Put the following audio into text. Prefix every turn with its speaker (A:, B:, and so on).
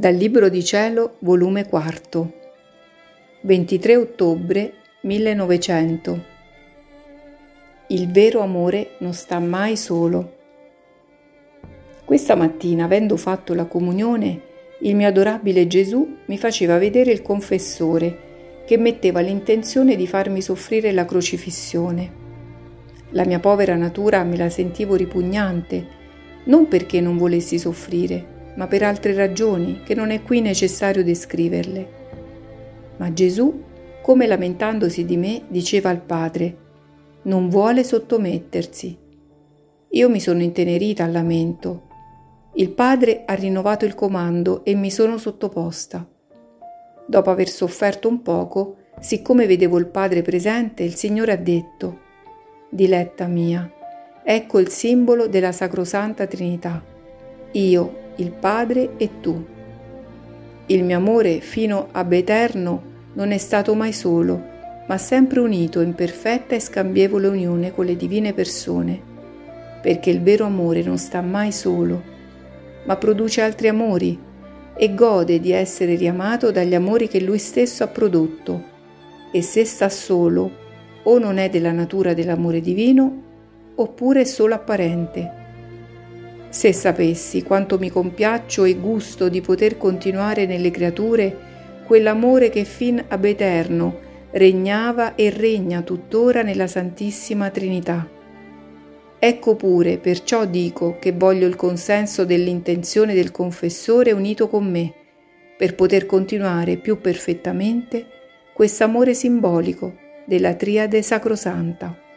A: Dal Libro di Cielo, volume 4, 23 ottobre 1900. Il vero amore non sta mai solo. Questa mattina, avendo fatto la comunione, il mio adorabile Gesù mi faceva vedere il confessore che metteva l'intenzione di farmi soffrire la crocifissione. La mia povera natura me la sentivo ripugnante, non perché non volessi soffrire, ma per altre ragioni che non è qui necessario descriverle. Ma Gesù, come lamentandosi di me, diceva al Padre, non vuole sottomettersi. Io mi sono intenerita al lamento. Il Padre ha rinnovato il comando e mi sono sottoposta. Dopo aver sofferto un poco, siccome vedevo il Padre presente, il Signore ha detto, Diletta mia, ecco il simbolo della Sacrosanta Trinità. Io, il Padre e tu. Il mio amore fino ab eterno non è stato mai solo, ma sempre unito in perfetta e scambievole unione con le divine persone, perché il vero amore non sta mai solo, ma produce altri amori e gode di essere riamato dagli amori che lui stesso ha prodotto, e se sta solo o non è della natura dell'amore divino, oppure è solo apparente se sapessi quanto mi compiaccio e gusto di poter continuare nelle creature quell'amore che fin ab eterno regnava e regna tuttora nella Santissima Trinità. Ecco pure, perciò dico che voglio il consenso dell'intenzione del confessore unito con me, per poter continuare più perfettamente quest'amore simbolico della Triade Sacrosanta.